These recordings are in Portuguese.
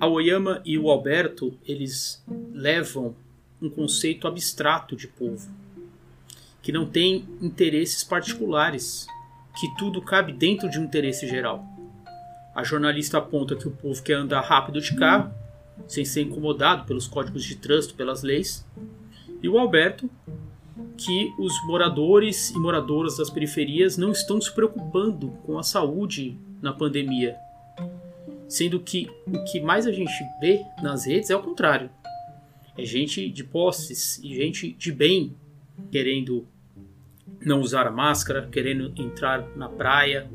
A Oyama e o Alberto, eles levam um conceito abstrato de povo, que não tem interesses particulares, que tudo cabe dentro de um interesse geral. A jornalista aponta que o povo quer andar rápido de carro, sem ser incomodado pelos códigos de trânsito, pelas leis, e o Alberto que os moradores e moradoras das periferias não estão se preocupando com a saúde na pandemia. Sendo que o que mais a gente vê nas redes é o contrário. É gente de posses e gente de bem querendo não usar a máscara, querendo entrar na praia,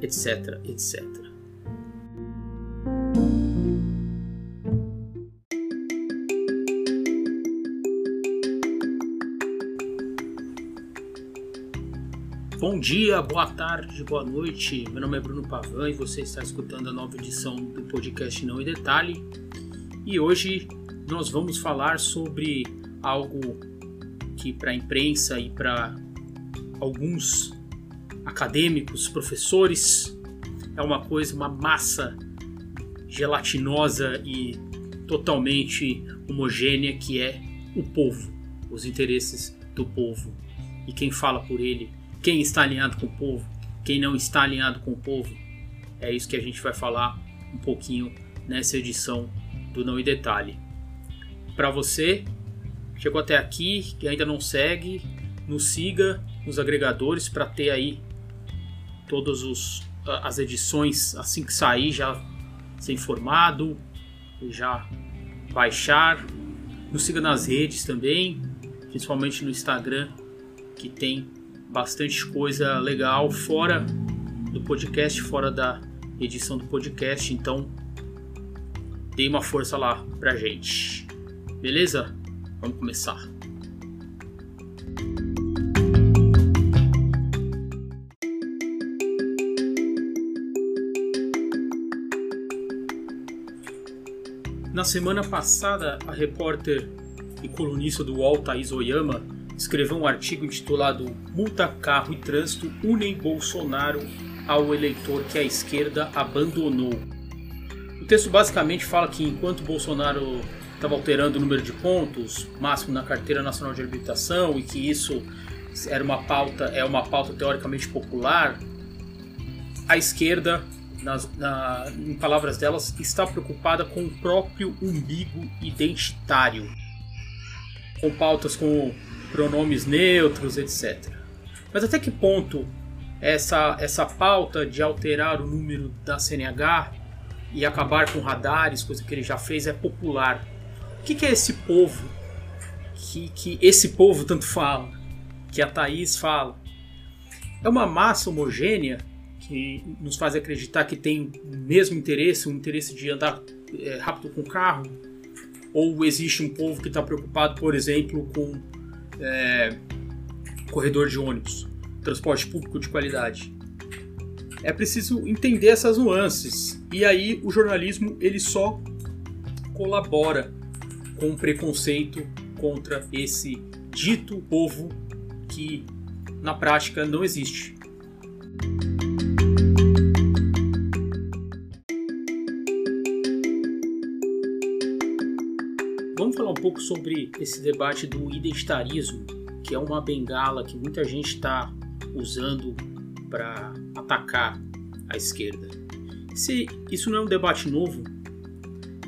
etc, etc. Bom dia, boa tarde, boa noite. Meu nome é Bruno Pavan e você está escutando a nova edição do podcast Não em Detalhe. E hoje nós vamos falar sobre algo que para a imprensa e para alguns acadêmicos, professores, é uma coisa, uma massa gelatinosa e totalmente homogênea que é o povo, os interesses do povo. E quem fala por ele quem está alinhado com o povo, quem não está alinhado com o povo. É isso que a gente vai falar um pouquinho nessa edição do Não em Detalhe. Para você, chegou até aqui, que ainda não segue, nos siga nos agregadores para ter aí todas as edições assim que sair já ser informado, já baixar. Nos siga nas redes também, principalmente no Instagram, que tem bastante coisa legal fora do podcast, fora da edição do podcast. Então, dê uma força lá pra gente. Beleza? Vamos começar. Na semana passada, a repórter e colunista do UOL, Thaís Oyama, escreveu um artigo intitulado Multa, Carro e Trânsito unem Bolsonaro ao eleitor que a esquerda abandonou. O texto basicamente fala que enquanto Bolsonaro estava alterando o número de pontos máximo na carteira nacional de habilitação e que isso era uma pauta é uma pauta teoricamente popular, a esquerda, nas, na, em palavras delas, está preocupada com o próprio umbigo identitário, com pautas como pronomes neutros, etc. Mas até que ponto essa, essa pauta de alterar o número da CNH e acabar com radares, coisa que ele já fez, é popular? O que, que é esse povo que, que esse povo tanto fala, que a Thaís fala? É uma massa homogênea que nos faz acreditar que tem o mesmo interesse, o interesse de andar é, rápido com o carro? Ou existe um povo que está preocupado, por exemplo, com é, corredor de ônibus, transporte público de qualidade. É preciso entender essas nuances e aí o jornalismo ele só colabora com o preconceito contra esse dito povo que na prática não existe. Sobre esse debate do identitarismo, que é uma bengala que muita gente está usando para atacar a esquerda. Se isso não é um debate novo,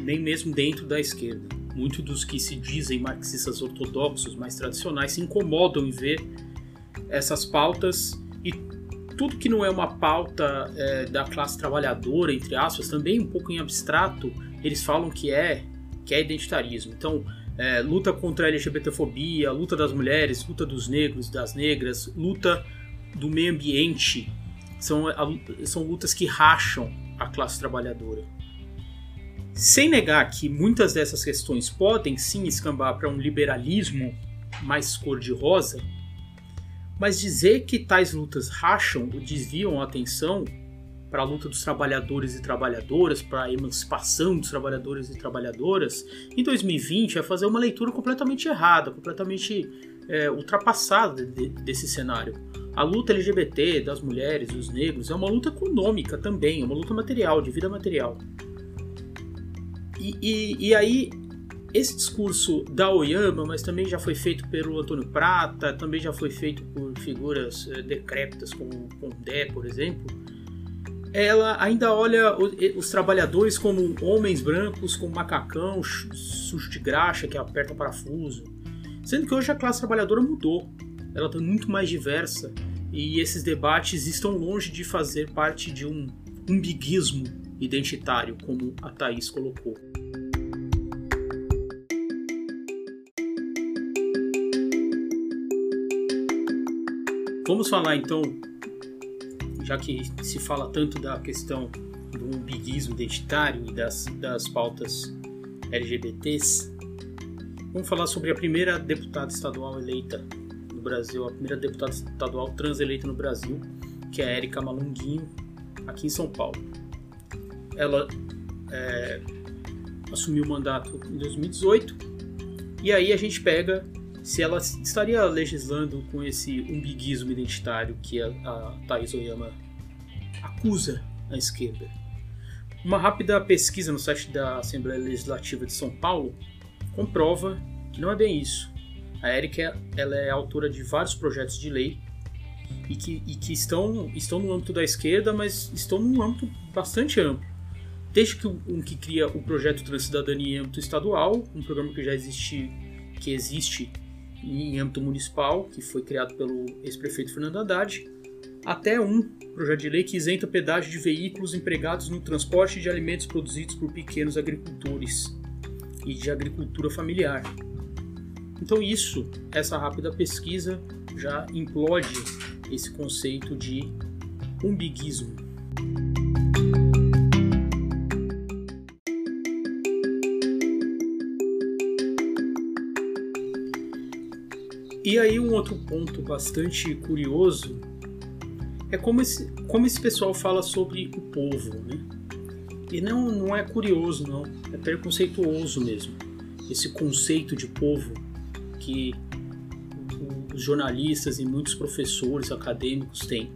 nem mesmo dentro da esquerda. Muitos dos que se dizem marxistas ortodoxos mais tradicionais se incomodam em ver essas pautas e tudo que não é uma pauta é, da classe trabalhadora, entre aspas, também um pouco em abstrato, eles falam que é que é identitarismo. Então, é, luta contra a LGBTfobia, luta das mulheres, luta dos negros, das negras, luta do meio ambiente. São, são lutas que racham a classe trabalhadora. Sem negar que muitas dessas questões podem sim escambar para um liberalismo mais cor-de-rosa, mas dizer que tais lutas racham ou desviam a atenção para a luta dos trabalhadores e trabalhadoras, para a emancipação dos trabalhadores e trabalhadoras, em 2020 é fazer uma leitura completamente errada, completamente é, ultrapassada de, desse cenário. A luta LGBT das mulheres, dos negros, é uma luta econômica também, é uma luta material, de vida material. E, e, e, aí, esse discurso da Oyama, mas também já foi feito pelo Antônio Prata, também já foi feito por figuras eh, decrépitas como Pondé, por exemplo, ela ainda olha os trabalhadores como homens brancos com macacão, sujo de graxa que aperta parafuso. Sendo que hoje a classe trabalhadora mudou, ela está muito mais diversa e esses debates estão longe de fazer parte de um umbiguismo identitário, como a Thaís colocou. Vamos falar então, já que se fala tanto da questão do umbiguismo identitário e das, das pautas LGBTs, vamos falar sobre a primeira deputada estadual eleita no Brasil, a primeira deputada estadual trans eleita no Brasil, que é a Érica Malunguinho, aqui em São Paulo. Ela é, assumiu o mandato em 2018 e aí a gente pega se ela estaria legislando com esse umbiguismo identitário que a, a Thais Oyama acusa a esquerda. Uma rápida pesquisa no site da Assembleia Legislativa de São Paulo comprova que não é bem isso. A Érica ela é autora de vários projetos de lei e que, e que estão, estão no âmbito da esquerda, mas estão num âmbito bastante amplo. Desde que um que cria o projeto Transcidadania em âmbito estadual, um programa que já existe, que existe em âmbito municipal, que foi criado pelo ex-prefeito Fernando Haddad, até um projeto de lei que isenta pedágio de veículos empregados no transporte de alimentos produzidos por pequenos agricultores e de agricultura familiar. Então isso, essa rápida pesquisa já implode esse conceito de umbiguismo. E aí um outro ponto bastante curioso é como esse, como esse pessoal fala sobre o povo, né? E não, não é curioso, não. É preconceituoso mesmo. Esse conceito de povo que os jornalistas e muitos professores acadêmicos têm.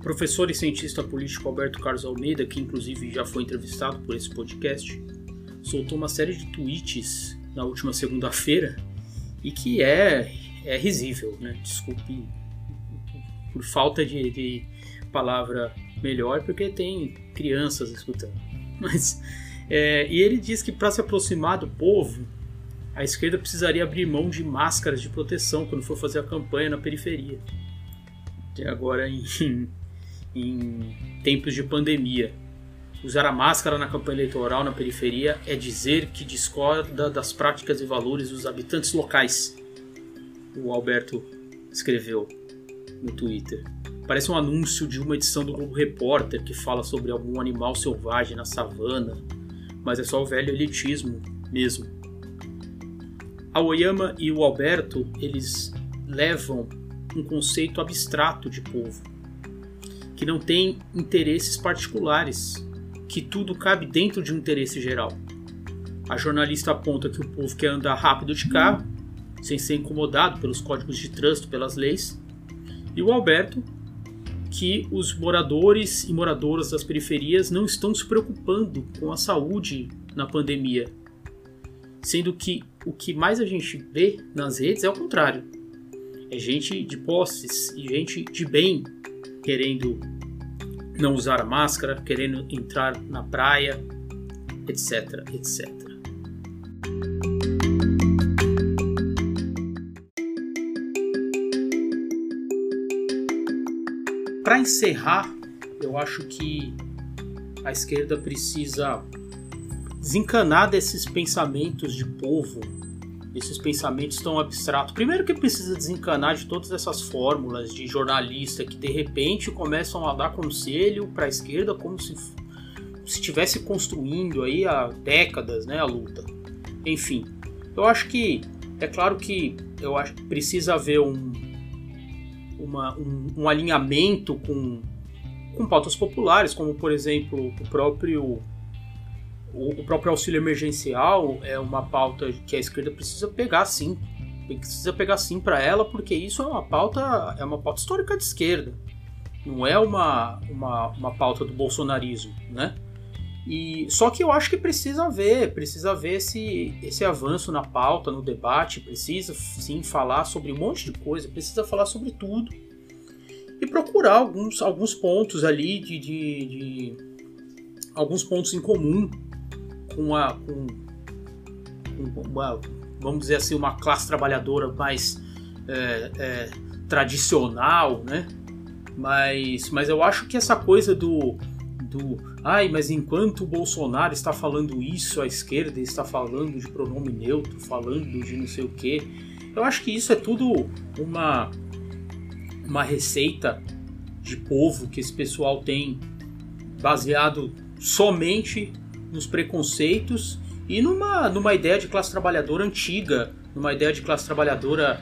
O professor e cientista político Alberto Carlos Almeida, que inclusive já foi entrevistado por esse podcast, soltou uma série de tweets na última segunda-feira e que é, é risível, né? Desculpe por falta de, de palavra melhor, porque tem crianças escutando. Mas, é, e ele diz que para se aproximar do povo, a esquerda precisaria abrir mão de máscaras de proteção quando for fazer a campanha na periferia. Agora, em, em tempos de pandemia, usar a máscara na campanha eleitoral na periferia é dizer que discorda das práticas e valores dos habitantes locais. O Alberto escreveu no Twitter. Parece um anúncio de uma edição do Globo Repórter que fala sobre algum animal selvagem na savana, mas é só o velho elitismo mesmo a Oyama e o Alberto, eles levam um conceito abstrato de povo, que não tem interesses particulares, que tudo cabe dentro de um interesse geral. A jornalista aponta que o povo quer andar rápido de carro, sem ser incomodado pelos códigos de trânsito, pelas leis, e o Alberto que os moradores e moradoras das periferias não estão se preocupando com a saúde na pandemia, sendo que o que mais a gente vê nas redes é o contrário. É gente de posses e gente de bem querendo não usar a máscara, querendo entrar na praia, etc, etc. Para encerrar, eu acho que a esquerda precisa desencanar desses pensamentos de povo, esses pensamentos tão abstratos. Primeiro que precisa desencanar de todas essas fórmulas de jornalista que de repente começam a dar conselho para a esquerda como se se estivesse construindo aí há décadas, né, a luta. Enfim, eu acho que é claro que eu acho que precisa haver um, uma, um, um alinhamento com, com pautas populares, como por exemplo o próprio o, próprio auxílio emergencial é uma pauta que a esquerda precisa pegar sim. Precisa pegar sim para ela, porque isso é uma pauta, é uma pauta histórica de esquerda. Não é uma, uma, uma pauta do bolsonarismo, né? E só que eu acho que precisa ver, precisa ver esse, esse avanço na pauta, no debate, precisa sim falar sobre um monte de coisa, precisa falar sobre tudo e procurar alguns, alguns pontos ali de, de, de alguns pontos em comum com a com, com uma, vamos dizer assim uma classe trabalhadora mais é, é, tradicional, né? Mas, mas eu acho que essa coisa do do ai, mas enquanto o Bolsonaro está falando isso, a esquerda está falando de pronome neutro, falando de não sei o que. Eu acho que isso é tudo uma uma receita de povo que esse pessoal tem baseado somente nos preconceitos e numa, numa ideia de classe trabalhadora antiga, numa ideia de classe trabalhadora,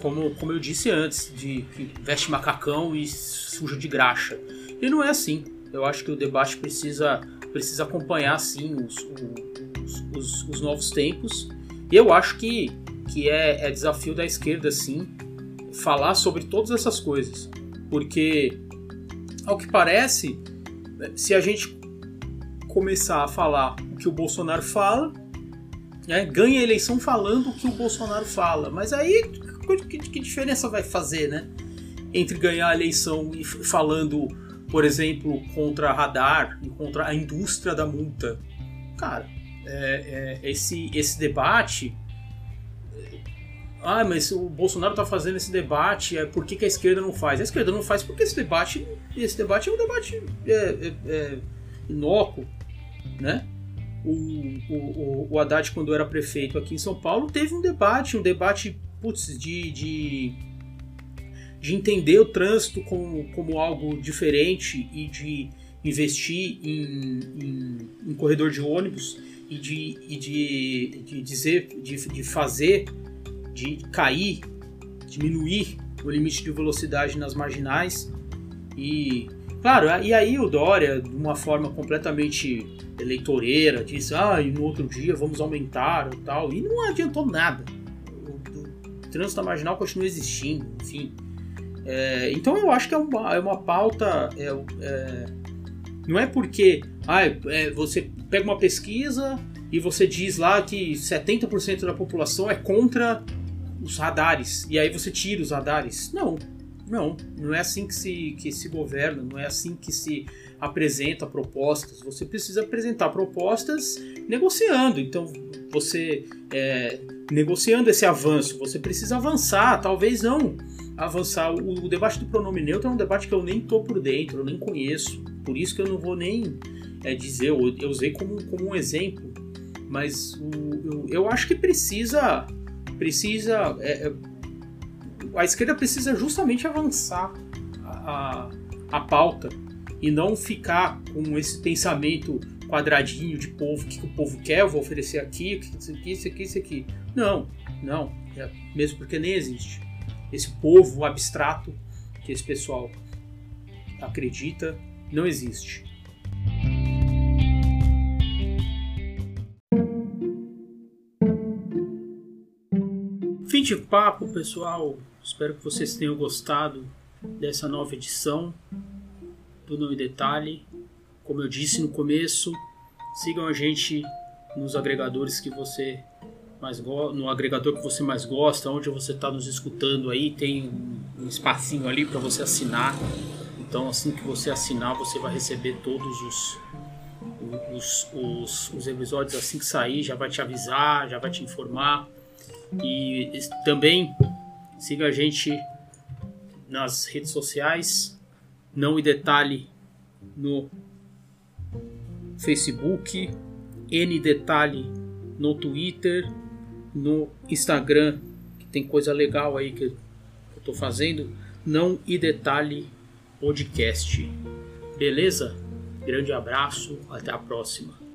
como, como eu disse antes, de que veste macacão e suja de graxa. E não é assim. Eu acho que o debate precisa, precisa acompanhar sim os, os, os, os novos tempos. E eu acho que, que é, é desafio da esquerda sim falar sobre todas essas coisas. Porque, ao que parece, se a gente começar a falar o que o Bolsonaro fala, né, ganha a eleição falando o que o Bolsonaro fala. Mas aí, que, que diferença vai fazer, né? Entre ganhar a eleição e falando por exemplo, contra radar contra a indústria da multa. Cara, é, é, esse, esse debate. Ah, mas o Bolsonaro está fazendo esse debate, é por que, que, a esquerda não faz? A esquerda não faz porque esse debate, esse debate é um debate é, é, é inócuo, né? O, o, o Haddad, quando era prefeito aqui em São Paulo, teve um debate, um debate putz, de, de de entender o trânsito como, como algo diferente e de investir em, em, em corredor de ônibus e de, e de, de dizer, de, de fazer, de cair, diminuir o limite de velocidade nas marginais. E, claro, e aí o Dória, de uma forma completamente eleitoreira, disse: ah, e no outro dia vamos aumentar e tal. E não adiantou nada. O, o trânsito marginal continua existindo, enfim. É, então eu acho que é uma, é uma pauta. É, é, não é porque ah, é, você pega uma pesquisa e você diz lá que 70% da população é contra os radares, e aí você tira os radares. Não, não, não é assim que se, que se governa, não é assim que se apresenta propostas. Você precisa apresentar propostas negociando. Então, você é, negociando esse avanço, você precisa avançar, talvez não avançar. O, o, debate do pronome neutro é um debate que eu nem tô por dentro, eu nem conheço. Por isso que eu não vou nem é, dizer, eu, eu, usei como, como um exemplo. Mas o, eu, eu, acho que precisa. Precisa. É, é, a esquerda precisa justamente avançar a, a, a pauta e não ficar com esse pensamento quadradinho de povo, o que, que o povo quer, eu vou oferecer aqui, isso aqui, isso aqui, isso aqui. Não, não, é, mesmo porque nem existe esse povo abstrato que esse pessoal acredita não existe. Fim de papo, pessoal. Espero que vocês tenham gostado dessa nova edição do Não Detalhe. Como eu disse no começo, sigam a gente nos agregadores que você mais no agregador que você mais gosta, onde você está nos escutando aí, tem um espacinho ali para você assinar. Então, assim que você assinar, você vai receber todos os, os, os, os episódios assim que sair, já vai te avisar, já vai te informar. E também siga a gente nas redes sociais, não em detalhe no Facebook, N detalhe no Twitter no Instagram, que tem coisa legal aí que eu tô fazendo, não e detalhe podcast. Beleza? Grande abraço, até a próxima.